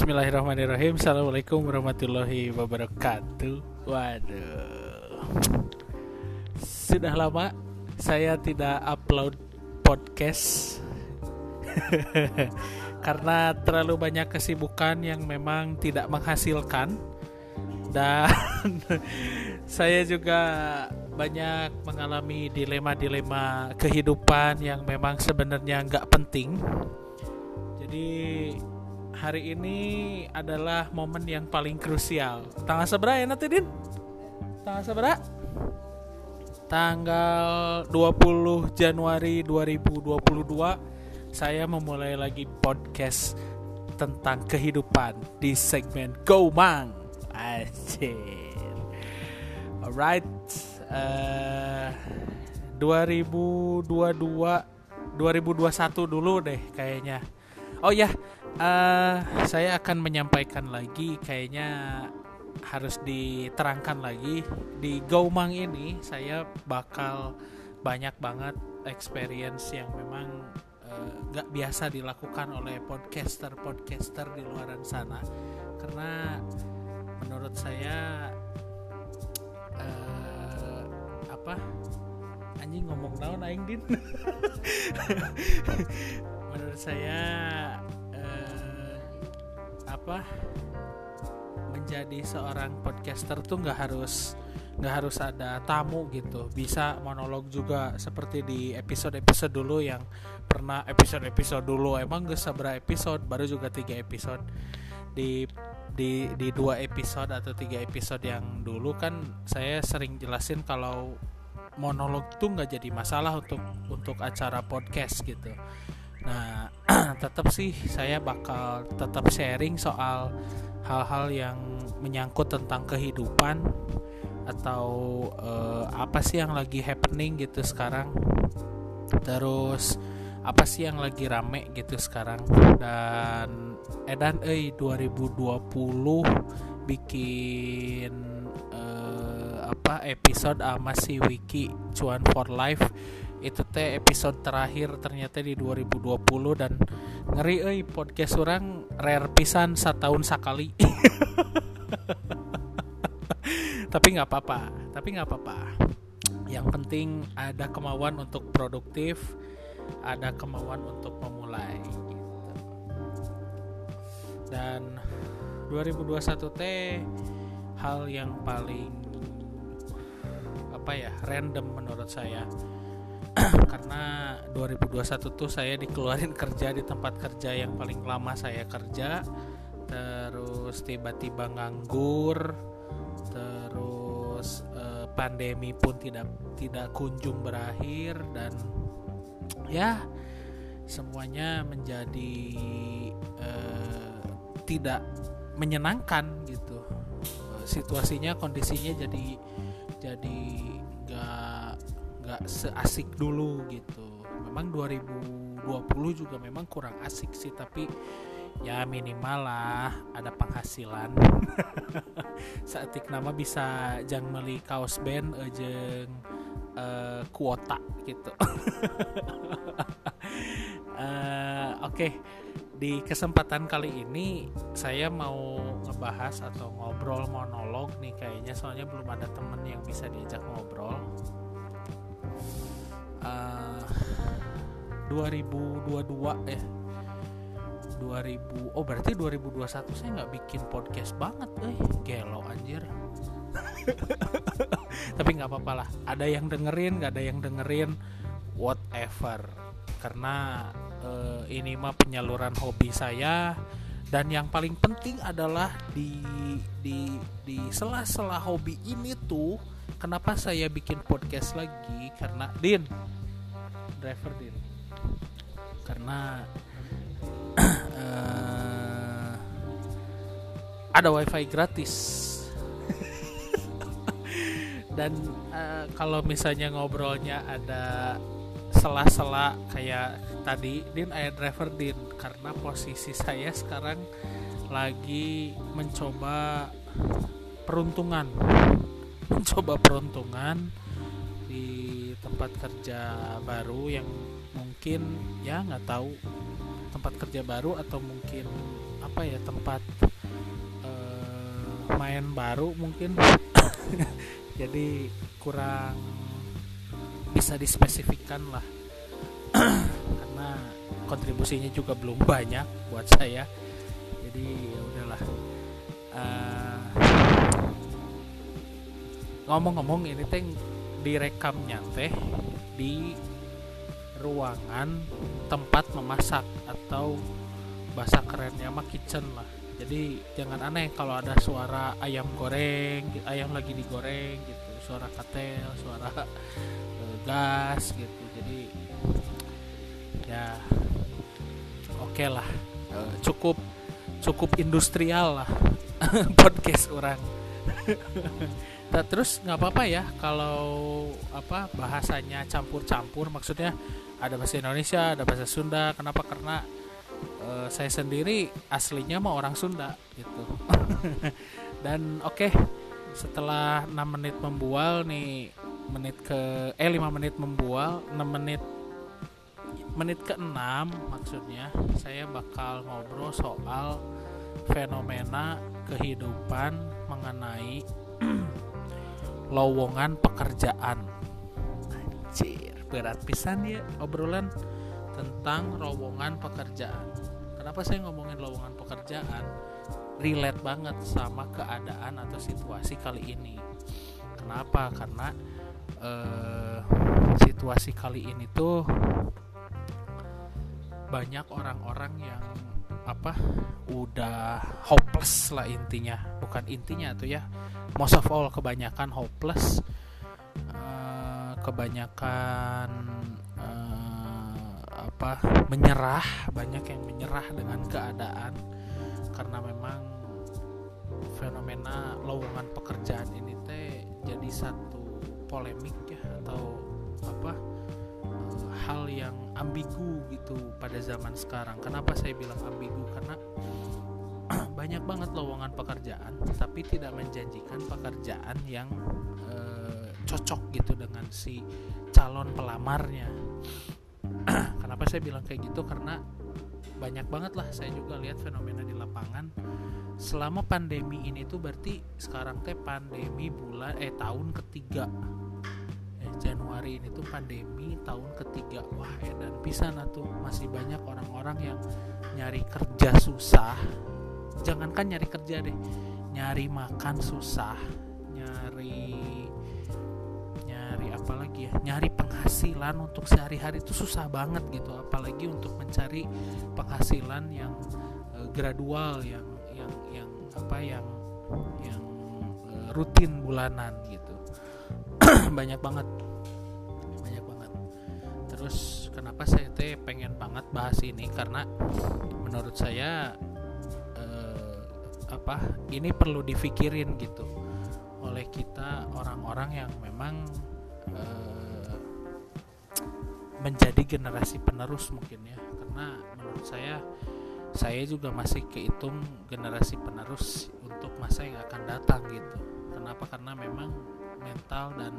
Bismillahirrahmanirrahim. Assalamualaikum warahmatullahi wabarakatuh. Waduh. Sudah lama saya tidak upload podcast. Karena terlalu banyak kesibukan yang memang tidak menghasilkan. Dan saya juga banyak mengalami dilema-dilema kehidupan yang memang sebenarnya nggak penting. Jadi hari ini adalah momen yang paling krusial. Tanggal seberapa ya nanti Din? Tanggal seberapa? Tanggal 20 Januari 2022 saya memulai lagi podcast tentang kehidupan di segmen Go Mang. Anjir. Alright. Uh, 2022 2021 dulu deh kayaknya. Oh ya, uh, saya akan menyampaikan lagi kayaknya harus diterangkan lagi. Di Gaumang ini saya bakal banyak banget experience yang memang uh, biasa dilakukan oleh podcaster podcaster di luaran sana. Karena menurut saya uh, apa? Anjing ngomong naon aing din? Menurut saya apa menjadi seorang podcaster tuh nggak harus nggak harus ada tamu gitu. Bisa monolog juga seperti di episode episode dulu yang pernah episode episode dulu. Emang gak seberapa episode baru juga tiga episode. Di di di dua episode atau tiga episode yang dulu kan saya sering jelasin kalau monolog tuh nggak jadi masalah untuk untuk acara podcast gitu Nah, tetap sih saya bakal tetap sharing soal hal-hal yang menyangkut tentang kehidupan atau uh, apa sih yang lagi happening gitu sekarang. Terus apa sih yang lagi rame gitu sekarang dan edan eh 2020 bikin uh, apa episode sama si Wiki cuan for life itu teh episode terakhir ternyata di 2020 dan ngeri euy podcast orang rare pisan setahun sekali. Tapi nggak apa-apa tapi nggak apa-apa. Yang penting ada kemauan untuk produktif ada kemauan untuk memulai gitu. dan 2021 teh hal yang paling apa ya random menurut saya karena 2021 tuh saya dikeluarin kerja di tempat kerja yang paling lama saya kerja. Terus tiba-tiba nganggur. Terus eh, pandemi pun tidak tidak kunjung berakhir dan ya semuanya menjadi eh, tidak menyenangkan gitu. Situasinya kondisinya jadi jadi nggak seasik dulu gitu. Memang 2020 juga memang kurang asik sih tapi ya minimal lah ada penghasilan. Saat nama bisa jang meli kaos band jeng uh, kuota gitu. Uh, oke. Okay. di kesempatan kali ini saya mau ngebahas atau ngobrol monolog nih kayaknya soalnya belum ada temen yang bisa diajak ngobrol uh, 2022 ya 2000 oh berarti 2021 saya nggak bikin podcast banget eh gelo anjir. Tapi nggak apa-apa lah ada yang dengerin nggak ada yang dengerin whatever. Karena uh, ini mah penyaluran hobi saya dan yang paling penting adalah di di di sela-sela hobi ini tuh kenapa saya bikin podcast lagi? Karena Din. Driver Din. Karena uh, ada wifi gratis. Dan uh, kalau misalnya ngobrolnya ada sela-sela kayak tadi Din ayah driver Din. Karena posisi saya sekarang lagi mencoba peruntungan mencoba peruntungan di tempat kerja baru yang mungkin ya nggak tahu tempat kerja baru atau mungkin apa ya tempat lumayan baru mungkin. Jadi kurang bisa dispesifikkan lah. Karena kontribusinya juga belum banyak buat saya. Jadi ya udahlah. Uh, ngomong-ngomong ini teh direkamnya teh di ruangan tempat memasak atau bahasa kerennya mah kitchen lah. Jadi jangan aneh kalau ada suara ayam goreng ayam lagi digoreng gitu suara katel suara uh, gas gitu. Jadi ya oke okay lah. Uh, cukup cukup industrial lah podcast orang nah, terus nggak apa-apa ya kalau apa bahasanya campur-campur. Maksudnya ada bahasa Indonesia ada bahasa Sunda. Kenapa? Karena uh, saya sendiri aslinya mah orang Sunda gitu. Dan oke okay, setelah 6 menit membual nih menit ke eh 5 menit membual 6 menit menit ke 6 maksudnya saya bakal ngobrol soal fenomena kehidupan mengenai lowongan pekerjaan. Anjir. Berat pisan ya obrolan tentang lowongan pekerjaan. Kenapa saya ngomongin lowongan pekerjaan? Relate banget sama keadaan atau situasi kali ini. Kenapa? Karena uh, situasi kali ini tuh banyak orang-orang yang apa udah hopeless lah intinya. Bukan intinya tuh ya most of all kebanyakan hopeless uh, kebanyakan uh, apa menyerah banyak yang menyerah dengan keadaan karena memang fenomena lowongan pekerjaan ini teh jadi satu polemik ya atau apa uh, hal yang ambigu gitu pada zaman sekarang. Kenapa saya bilang ambigu? Karena banyak banget lowongan pekerjaan, tapi tidak menjanjikan pekerjaan yang uh, cocok gitu dengan si calon pelamarnya. Kenapa saya bilang kayak gitu? Karena banyak banget lah saya juga lihat fenomena di lapangan. Selama pandemi ini tuh berarti sekarang teh pandemi bulan eh tahun ketiga. Eh, Januari ini tuh pandemi tahun ketiga. Wah eh, dan bisa tuh. Masih banyak orang-orang yang nyari kerja susah jangankan nyari kerja deh. Nyari makan susah. Nyari nyari apa lagi ya? Nyari penghasilan untuk sehari-hari itu susah banget gitu. Apalagi untuk mencari penghasilan yang uh, gradual yang yang yang apa yang yang uh, rutin bulanan gitu. Banyak banget. Banyak banget. Terus kenapa saya pengen banget bahas ini? Karena menurut saya apa ini perlu difikirin gitu oleh kita orang-orang yang memang uh, menjadi generasi penerus mungkin ya. Karena menurut saya saya juga masih kehitung generasi penerus untuk masa yang akan datang gitu. Kenapa? Karena memang mental dan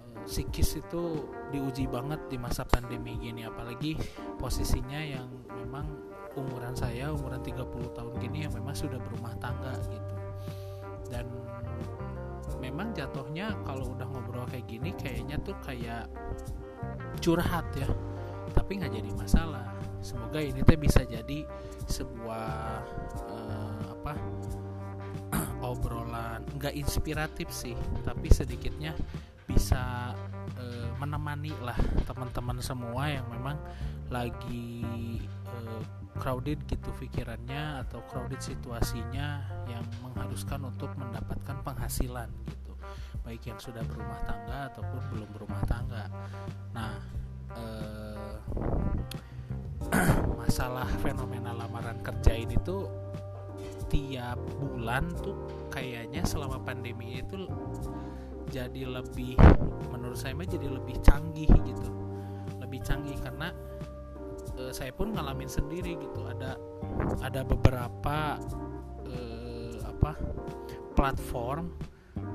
uh, psikis itu diuji banget di masa pandemi gini. Apalagi posisinya yang memang umuran saya umuran 30 tahun gini yang memang sudah berumah tangga gitu. Dan memang jatuhnya kalau udah ngobrol kayak gini kayaknya tuh kayak curhat ya. Tapi nggak jadi masalah. Semoga ini teh bisa jadi sebuah uh, apa obrolan nggak inspiratif sih tapi sedikitnya bisa uh, menemani lah teman-teman semua yang memang lagi uh, crowded gitu pikirannya atau crowded situasinya yang mengharuskan untuk mendapatkan penghasilan gitu. Baik yang sudah berumah tangga ataupun belum berumah tangga. Nah uh, masalah fenomena lamaran kerja ini tuh tiap bulan tuh kayaknya selama pandemi itu jadi lebih menurut saya jadi lebih canggih gitu. Lebih canggih karena saya pun ngalamin sendiri gitu. Ada ada beberapa e, apa platform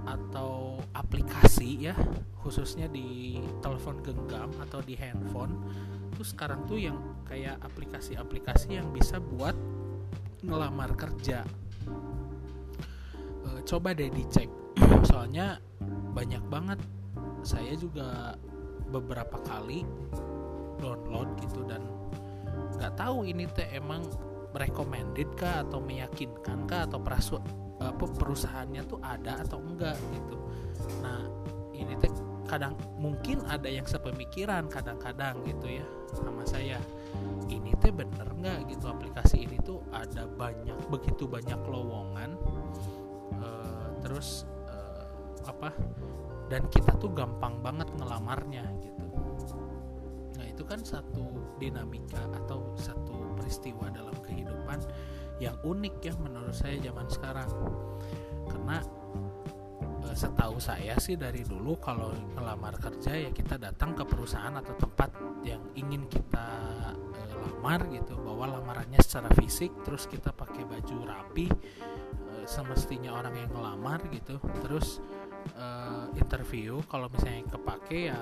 atau aplikasi ya khususnya di telepon genggam atau di handphone. Tuh sekarang tuh yang kayak aplikasi-aplikasi yang bisa buat ngelamar kerja. Uh, coba deh dicek. Soalnya banyak banget. Saya juga beberapa kali download gitu dan nggak tahu ini teh emang recommended kah atau meyakinkan kah atau perasu apa perusahaannya tuh ada atau enggak gitu. Nah ini teh kadang mungkin ada yang sepemikiran kadang-kadang gitu ya sama saya. Ini teh bener nggak gitu? Aplikasi ini tuh ada banyak begitu banyak lowongan uh, terus uh, apa dan kita tuh gampang banget ngelamarnya gitu nah itu kan satu dinamika atau satu peristiwa dalam kehidupan yang unik ya menurut saya zaman sekarang. Karena e, setahu saya sih dari dulu kalau ngelamar kerja ya kita datang ke perusahaan atau tempat yang ingin kita e, lamar gitu bawa lamarannya secara fisik terus kita pakai baju rapi e, semestinya orang yang ngelamar gitu terus interview. Kalau misalnya kepake ya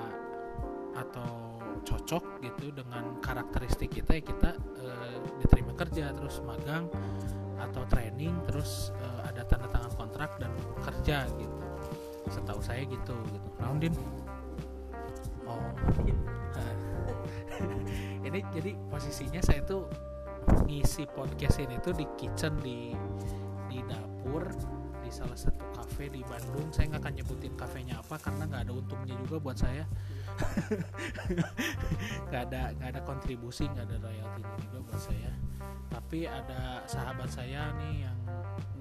atau cocok gitu dengan karakteristik kita ya kita e, diterima kerja terus magang atau training terus e, ada tanda tangan kontrak dan kerja gitu. Setahu saya gitu gitu. Nah din? Oh ini jadi posisinya saya tuh ngisi podcast ini tuh di kitchen di di dapur di salah satu kafe di Bandung. Saya nggak akan nyebutin kafenya apa karena nggak ada untungnya juga buat saya. Nggak ada nggak ada kontribusi nggak ada royaltinya juga buat saya. Tapi ada sahabat saya nih yang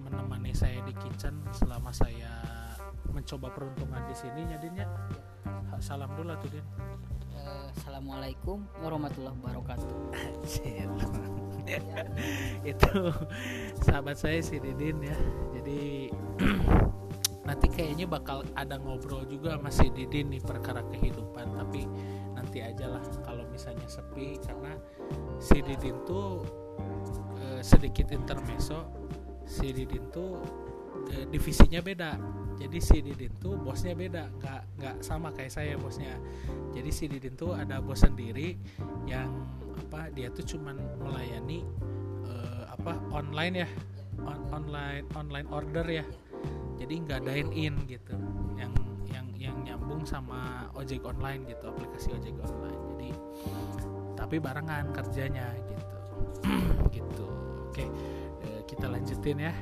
menemani saya di kitchen selama saya mencoba peruntungan di sini. Nyadinya salam dulu tuh din. Uh, assalamualaikum warahmatullahi wabarakatuh. Itu sahabat saya si Didin ya jadi nanti kayaknya bakal ada ngobrol juga masih Didin nih perkara kehidupan tapi nanti aja lah kalau misalnya sepi karena si Didin tuh eh, sedikit intermeso si Didin tuh eh, divisinya beda. Jadi si Didin tuh bosnya beda nggak nggak sama kayak saya bosnya. Jadi si Didin tuh ada bos sendiri yang apa dia tuh cuman melayani eh, apa online ya on, online online order ya. Jadi nggak dine in gitu. Yang yang yang nyambung sama ojek online gitu aplikasi ojek online. Jadi tapi barengan kerjanya gitu. Gitu. Oke eh, kita lanjutin ya.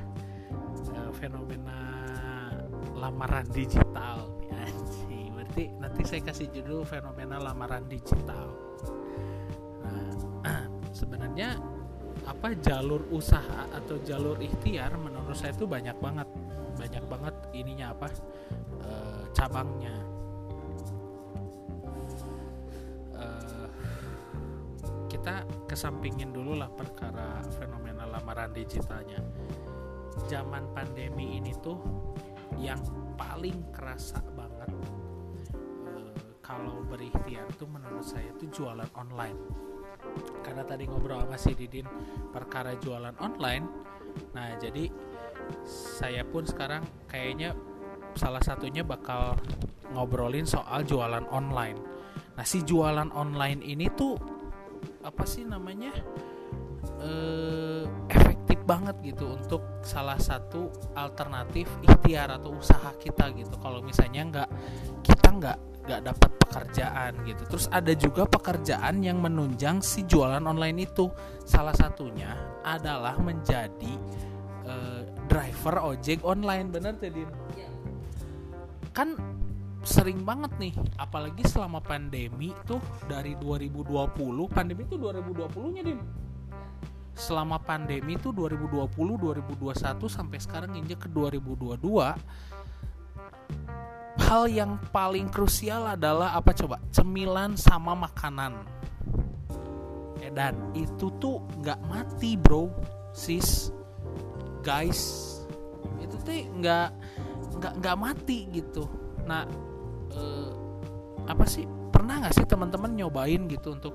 Eh, fenomena lamaran digital nih. Berarti nanti saya kasih judul fenomena lamaran digital. Nah sebenarnya apa jalur usaha atau jalur ikhtiar menurut saya itu banyak banget. Banyak banget ininya apa e, cabangnya. E, kita kesampingin dulu lah perkara fenomena lamaran digitalnya. Zaman pandemi ini tuh yang paling kerasa banget e, kalau berikhtiar tuh menurut saya itu jualan online karena tadi ngobrol sama si Didin perkara jualan online. Nah jadi saya pun sekarang kayaknya salah satunya bakal ngobrolin soal jualan online. Nah si jualan online ini tuh apa sih namanya eh, efektif banget gitu untuk salah satu alternatif ikhtiar atau usaha kita gitu. Kalau misalnya nggak kita nggak nggak dapat pekerjaan gitu. Terus ada juga pekerjaan yang menunjang si jualan online itu. Salah satunya adalah menjadi uh, driver ojek online. Bener tadi ya. kan sering banget nih apalagi selama pandemi tuh dari 2020 pandemi itu 2020 nya din? Selama pandemi itu 2020 2021 sampai sekarang injek ke 2022 hal yang paling krusial adalah apa coba? Cemilan sama makanan. Eh, dan itu tuh nggak mati bro. Sis guys itu tuh nggak nggak nggak mati gitu. Nah eh, apa sih? Pernah nggak sih teman-teman nyobain gitu untuk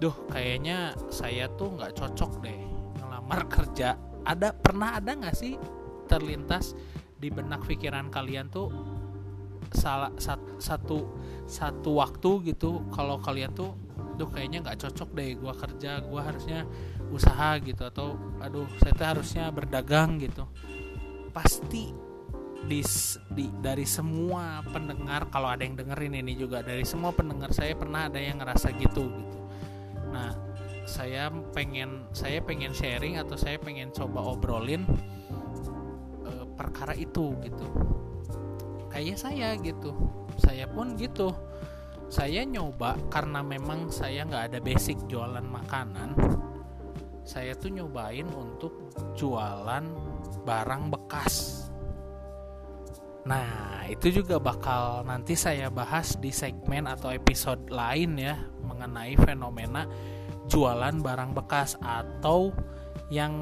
duh kayaknya saya tuh nggak cocok deh ngelamar kerja. Ada pernah ada nggak sih terlintas di benak pikiran kalian tuh salah satu satu waktu gitu kalau kalian tuh tuh kayaknya nggak cocok deh gue kerja gue harusnya usaha gitu. Atau aduh saya tuh harusnya berdagang gitu. Pasti di, di dari semua pendengar kalau ada yang dengerin ini juga dari semua pendengar saya pernah ada yang ngerasa gitu gitu. Nah saya pengen saya pengen sharing atau saya pengen coba obrolin uh, perkara itu gitu kayak saya gitu. Saya pun gitu. Saya nyoba karena memang saya nggak ada basic jualan makanan. Saya tuh nyobain untuk jualan barang bekas. Nah, itu juga bakal nanti saya bahas di segmen atau episode lain ya mengenai fenomena jualan barang bekas atau yang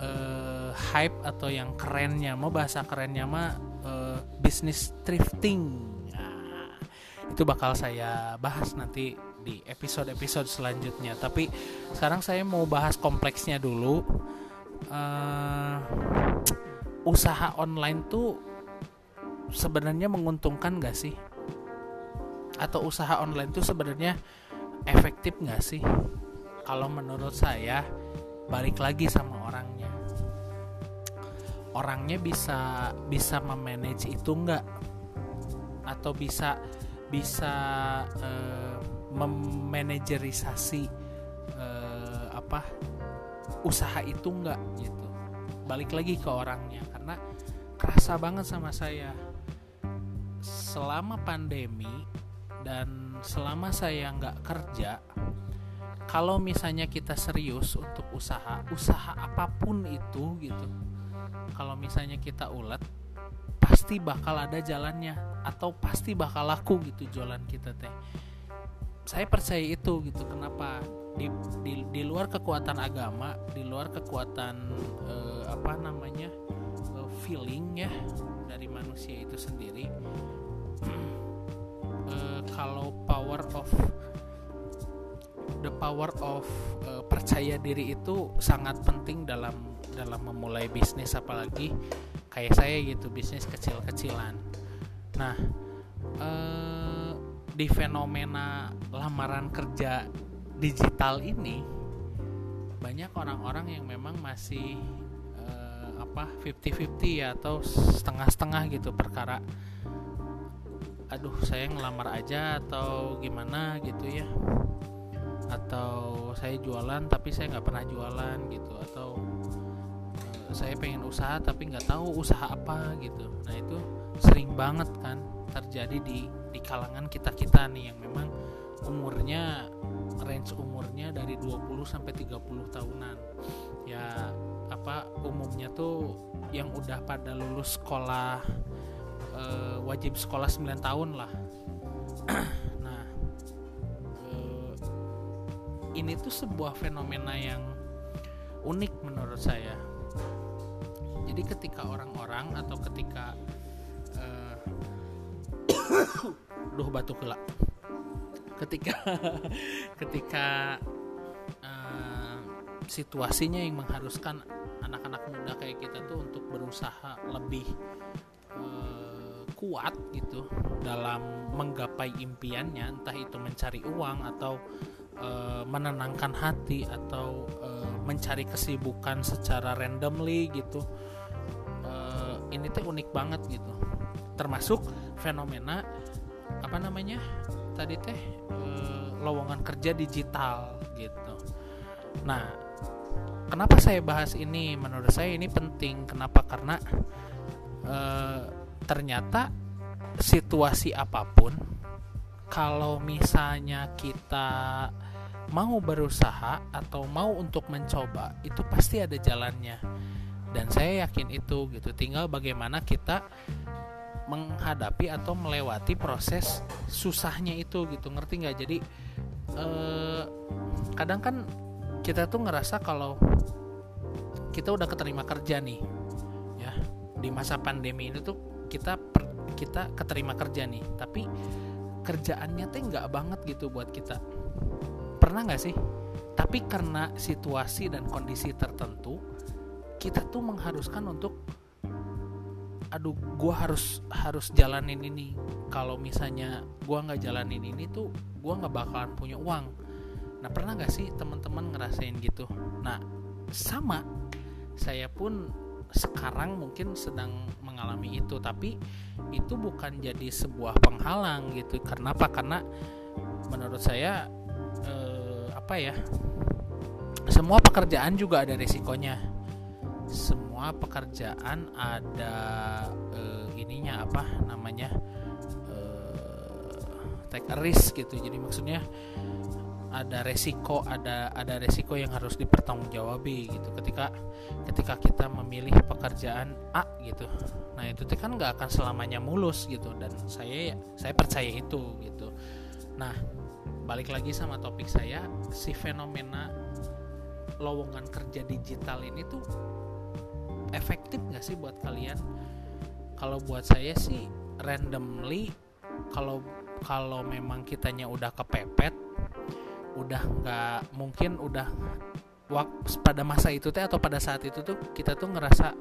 uh, hype atau yang kerennya mau bahasa kerennya mah bisnis thrifting. Nah, itu bakal saya bahas nanti di episode-episode selanjutnya. Tapi sekarang saya mau bahas kompleksnya dulu. Uh, usaha online tuh sebenarnya menguntungkan gak sih? Atau usaha online itu sebenarnya efektif gak sih? Kalau menurut saya balik lagi sama. Orangnya bisa bisa memanage itu nggak? Atau bisa bisa uh, memanajerisasi uh, apa usaha itu nggak gitu? Balik lagi ke orangnya karena kerasa banget sama saya selama pandemi dan selama saya nggak kerja kalau misalnya kita serius untuk usaha usaha apa pun itu gitu kalau misalnya kita ulet pasti bakal ada jalannya atau pasti bakal laku gitu jualan kita teh. Saya percaya itu gitu kenapa di, di, di luar kekuatan agama di luar kekuatan eh, apa namanya eh, feeling ya dari manusia itu sendiri uh, kalau power of the power of uh, percaya diri itu sangat penting dalam dalam memulai bisnis apalagi kayak saya gitu bisnis kecil-kecilan. Nah uh, di fenomena lamaran kerja digital ini banyak orang-orang yang memang masih uh, apa 50-50 ya atau setengah-setengah gitu perkara aduh saya ngelamar aja atau gimana gitu ya atau saya jualan tapi saya nggak pernah jualan gitu atau saya pengen usaha tapi nggak tahu usaha apa gitu. Nah itu sering banget kan terjadi di di kalangan kita kita nih yang memang umurnya range umurnya dari 20 sampai 30 tahunan. Ya apa umumnya tuh yang udah pada lulus sekolah uh, wajib sekolah 9 tahun lah. Nah uh, ini tuh sebuah fenomena yang unik menurut saya jadi ketika orang-orang atau ketika uh, duh batuk gelap ketika ketika uh, situasinya yang mengharuskan anak-anak muda kayak kita tuh untuk berusaha lebih uh, kuat gitu dalam menggapai impiannya entah itu mencari uang atau menenangkan hati atau mencari kesibukan secara randomly gitu ini tuh unik banget gitu. Termasuk fenomena apa namanya tadi teh uh, lowongan kerja digital gitu. Nah kenapa saya bahas ini? Menurut saya ini penting. Kenapa? Karena uh, ternyata situasi apa pun kalau misalnya kita mau berusaha atau mau untuk mencoba itu pasti ada jalannya dan saya yakin itu gitu. Tinggal bagaimana kita menghadapi atau melewati proses susahnya itu gitu. Ngerti nggak? Jadi eh, kadang kan kita tuh ngerasa kalau kita udah keterima kerja nih ya. Di masa pandemi ini tuh kita per, kita keterima kerja nih. Tapi kerjaannya tuh nggak banget gitu buat kita. Pernah nggak sih? Tapi karena situasi dan kondisi tertentu kita tuh mengharuskan untuk aduh gue harus harus jalanin ini. Kalau misalnya gue nggak jalanin ini tuh gue nggak bakalan punya uang. Nah pernah nggak sih teman-teman ngerasain gitu? Nah sama. Saya pun sekarang mungkin sedang mengalami itu tapi itu bukan jadi sebuah penghalang gitu. Karena apa? Karena menurut saya eh, apa ya semua pekerjaan juga ada resikonya semua pekerjaan ada eh, ininya apa namanya eh, take a risk gitu. Jadi maksudnya ada resiko ada ada resiko yang harus dipertanggungjawabi gitu. Ketika ketika kita memilih pekerjaan A gitu nah itu kan nggak akan selamanya mulus gitu. Dan saya saya percaya itu gitu. Nah balik lagi sama topik saya si fenomena lowongan kerja digital ini tuh efektif nggak sih buat kalian? Kalau buat saya sih randomly kalau kalau memang kitanya udah kepepet udah nggak mungkin udah pada masa itu teh atau pada saat itu tuh kita tuh ngerasa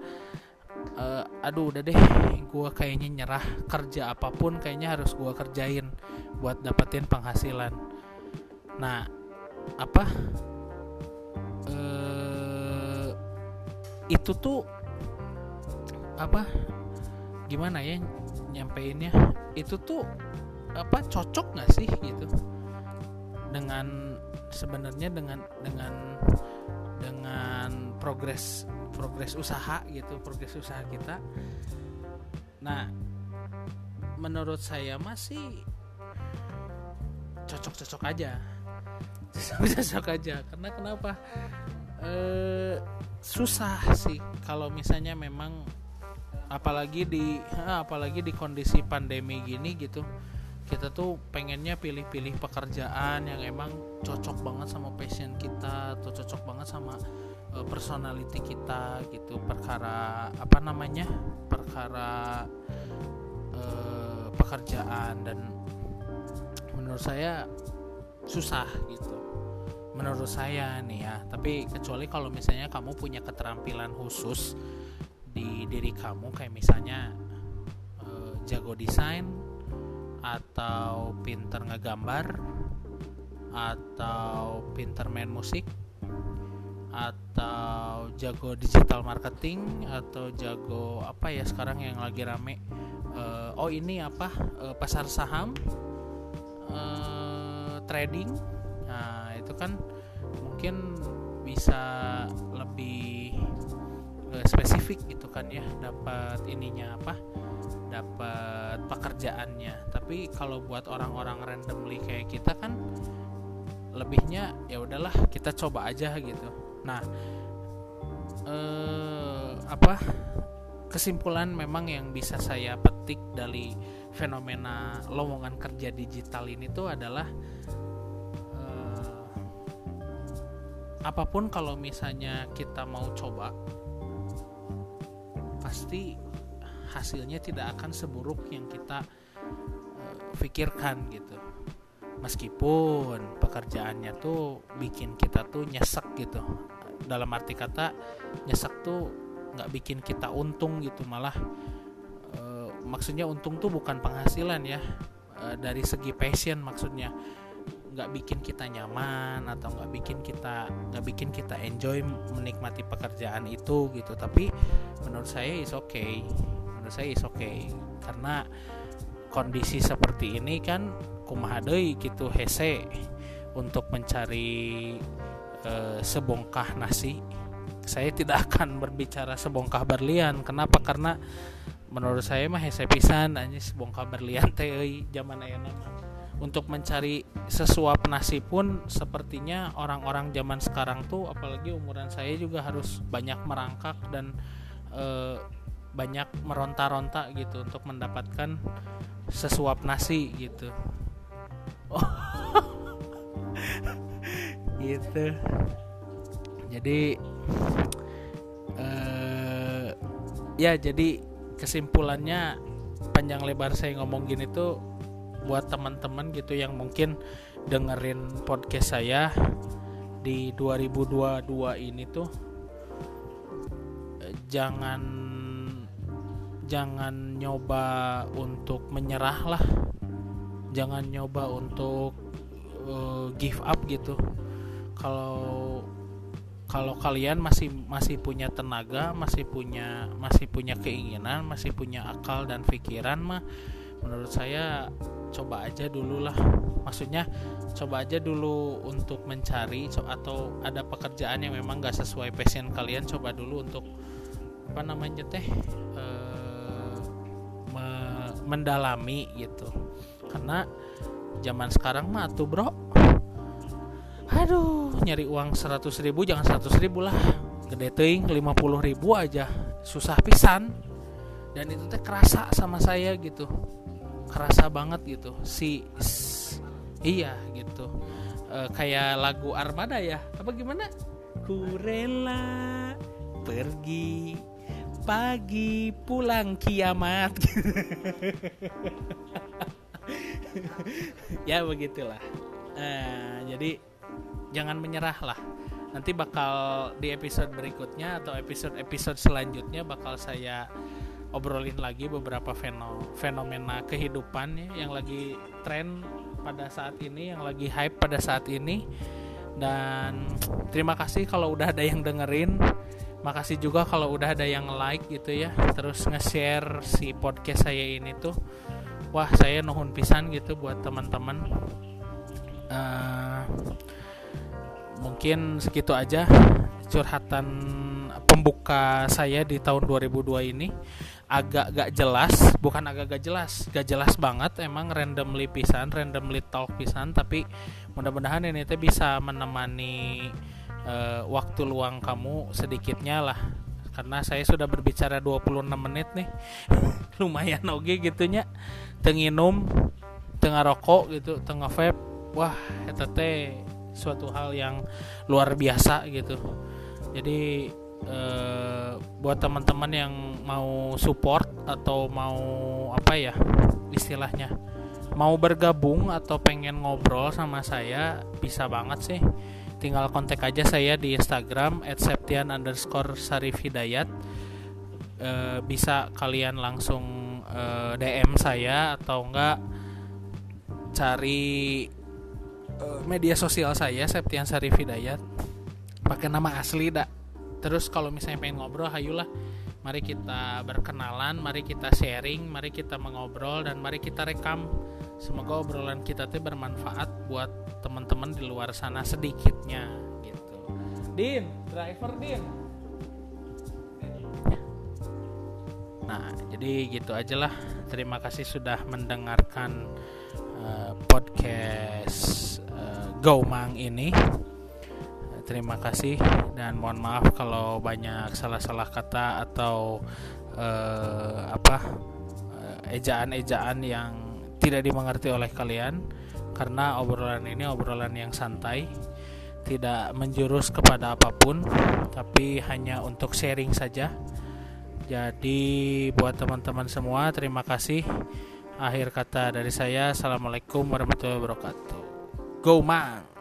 uh, aduh udah deh gue kayaknya nyerah kerja apa pun kayaknya harus gue kerjain buat dapetin penghasilan. Nah apa? Uh, itu tuh apa gimana ya nyampeinnya itu tuh apa cocok nggak sih gitu? Dengan sebenarnya dengan dengan dengan progres progres usaha gitu progres usaha kita. Nah menurut saya masih cocok-cocok aja. Cocok-cocok aja karena kenapa? E, susah sih kalau misalnya memang apalagi di apalagi di kondisi pandemi gini gitu kita tuh pengennya pilih-pilih pekerjaan yang emang cocok banget sama passion kita atau cocok banget sama uh, personality kita gitu. Perkara apa namanya perkara uh, pekerjaan. Dan menurut saya susah gitu. Menurut saya nih ya tapi kecuali kalau misalnya kamu punya keterampilan khusus di diri kamu kayak misalnya uh, jago desain atau pinter ngegambar atau pinter main musik atau jago digital marketing atau jago apa ya sekarang yang lagi rame uh, oh ini apa uh, pasar saham uh, trading. Nah itu kan mungkin bisa lebih spesifik gitu kan ya dapat ininya apa dapat pekerjaannya. Tapi kalau buat orang-orang randomly kayak kita kan lebihnya ya udahlah kita coba aja gitu. Nah eh, apa kesimpulan memang yang bisa saya petik dari fenomena lowongan kerja digital ini tuh adalah eh, apa pun kalau misalnya kita mau coba pasti hasilnya tidak akan seburuk yang kita uh, pikirkan gitu. Meskipun pekerjaannya tuh bikin kita tuh nyesek gitu. Dalam arti kata nyesek tuh nggak bikin kita untung gitu malah uh, maksudnya untung tuh bukan penghasilan ya. Uh, dari segi passion maksudnya nggak bikin kita nyaman atau nggak bikin kita nggak bikin kita enjoy menikmati pekerjaan itu gitu. Tapi menurut saya is okay. Menurut saya is okay. Karena kondisi seperti ini kan kumahadei gitu hese untuk mencari e, sebongkah nasi. Saya tidak akan berbicara sebongkah berlian. Kenapa? Karena menurut saya mah hese pisan aja sebongkah berlian teh zaman ayana untuk mencari sesuap nasi pun sepertinya orang-orang zaman sekarang tuh apalagi umuran saya juga harus banyak merangkak dan e, banyak meronta-ronta gitu untuk mendapatkan sesuap nasi gitu. Gitu. Jadi uh, ya jadi kesimpulannya panjang lebar saya ngomong gini tuh buat teman-teman gitu yang mungkin dengerin podcast saya di 2022 ini tuh jangan jangan nyoba untuk menyerah lah. Jangan nyoba untuk uh, give up gitu. Kalau kalau kalian masih masih punya tenaga masih punya masih punya keinginan masih punya akal dan pikiran mah menurut saya coba aja dulu lah. Maksudnya coba aja dulu untuk mencari atau ada pekerjaan yang memang gak sesuai passion kalian coba dulu untuk apa namanya teh e, me, mendalami gitu. Karena zaman sekarang mah tuh bro. Aduh nyari uang 100 ribu jangan 100 ribu lah. Gede ting 50 ribu aja. Susah pisan. Dan itu teh kerasa sama saya gitu kerasa banget gitu. Si iya gitu. E, kayak lagu Armada ya. Apa gimana? Kurela pergi pagi pulang kiamat. Ya begitulah. E, jadi jangan menyerah lah. Nanti bakal di episode berikutnya atau episode-episode selanjutnya bakal saya obrolin lagi beberapa fenomena kehidupan ya, yang lagi tren pada saat ini, yang lagi hype pada saat ini. Dan terima kasih kalau udah ada yang dengerin. Makasih juga kalau udah ada yang like gitu ya. Terus nge-share si podcast saya ini tuh. Wah, saya nuhun pisan gitu buat teman-teman. Uh, mungkin segitu aja curhatan pembuka saya di tahun 2002 ini agak gak jelas bukan agak gak jelas gak jelas banget emang randomly pisan randomly talk pisan tapi mudah-mudahan ini teh bisa menemani uh, waktu luang kamu sedikitnya lah. Karena saya sudah berbicara 26 menit nih. Lumayan oke gitunya. Tenginum tengah rokok gitu tengah vape wah itu teh suatu hal yang luar biasa gitu. Jadi uh, buat teman-teman yang mau support atau mau apa ya istilahnya mau bergabung atau pengen ngobrol sama saya bisa banget sih. Tinggal kontak aja saya di Instagram @septian underscore sarif hidayat. E, bisa kalian langsung e, eh, DM saya atau enggak cari e, media sosial saya Septian Sarif Hidayat. Pakai nama asli dak terus kalau misalnya pengen ngobrol hayulah. Mari kita berkenalan mari kita sharing mari kita mengobrol dan mari kita rekam. Semoga obrolan kita tuh bermanfaat buat teman-teman di luar sana sedikitnya gitu. Din driver Din. Nah, jadi gitu aja lah. Terima kasih sudah mendengarkan uh, podcast uh, Gaumang ini terima kasih dan mohon maaf kalau banyak salah-salah kata atau uh, apa ejaan-ejaan yang tidak dimengerti oleh kalian. Karena obrolan ini obrolan yang santai tidak menjurus kepada apa pun tapi hanya untuk sharing saja. Jadi buat teman-teman semua terima kasih. Akhir kata dari saya assalamualaikum warahmatullahi wabarakatuh. Go man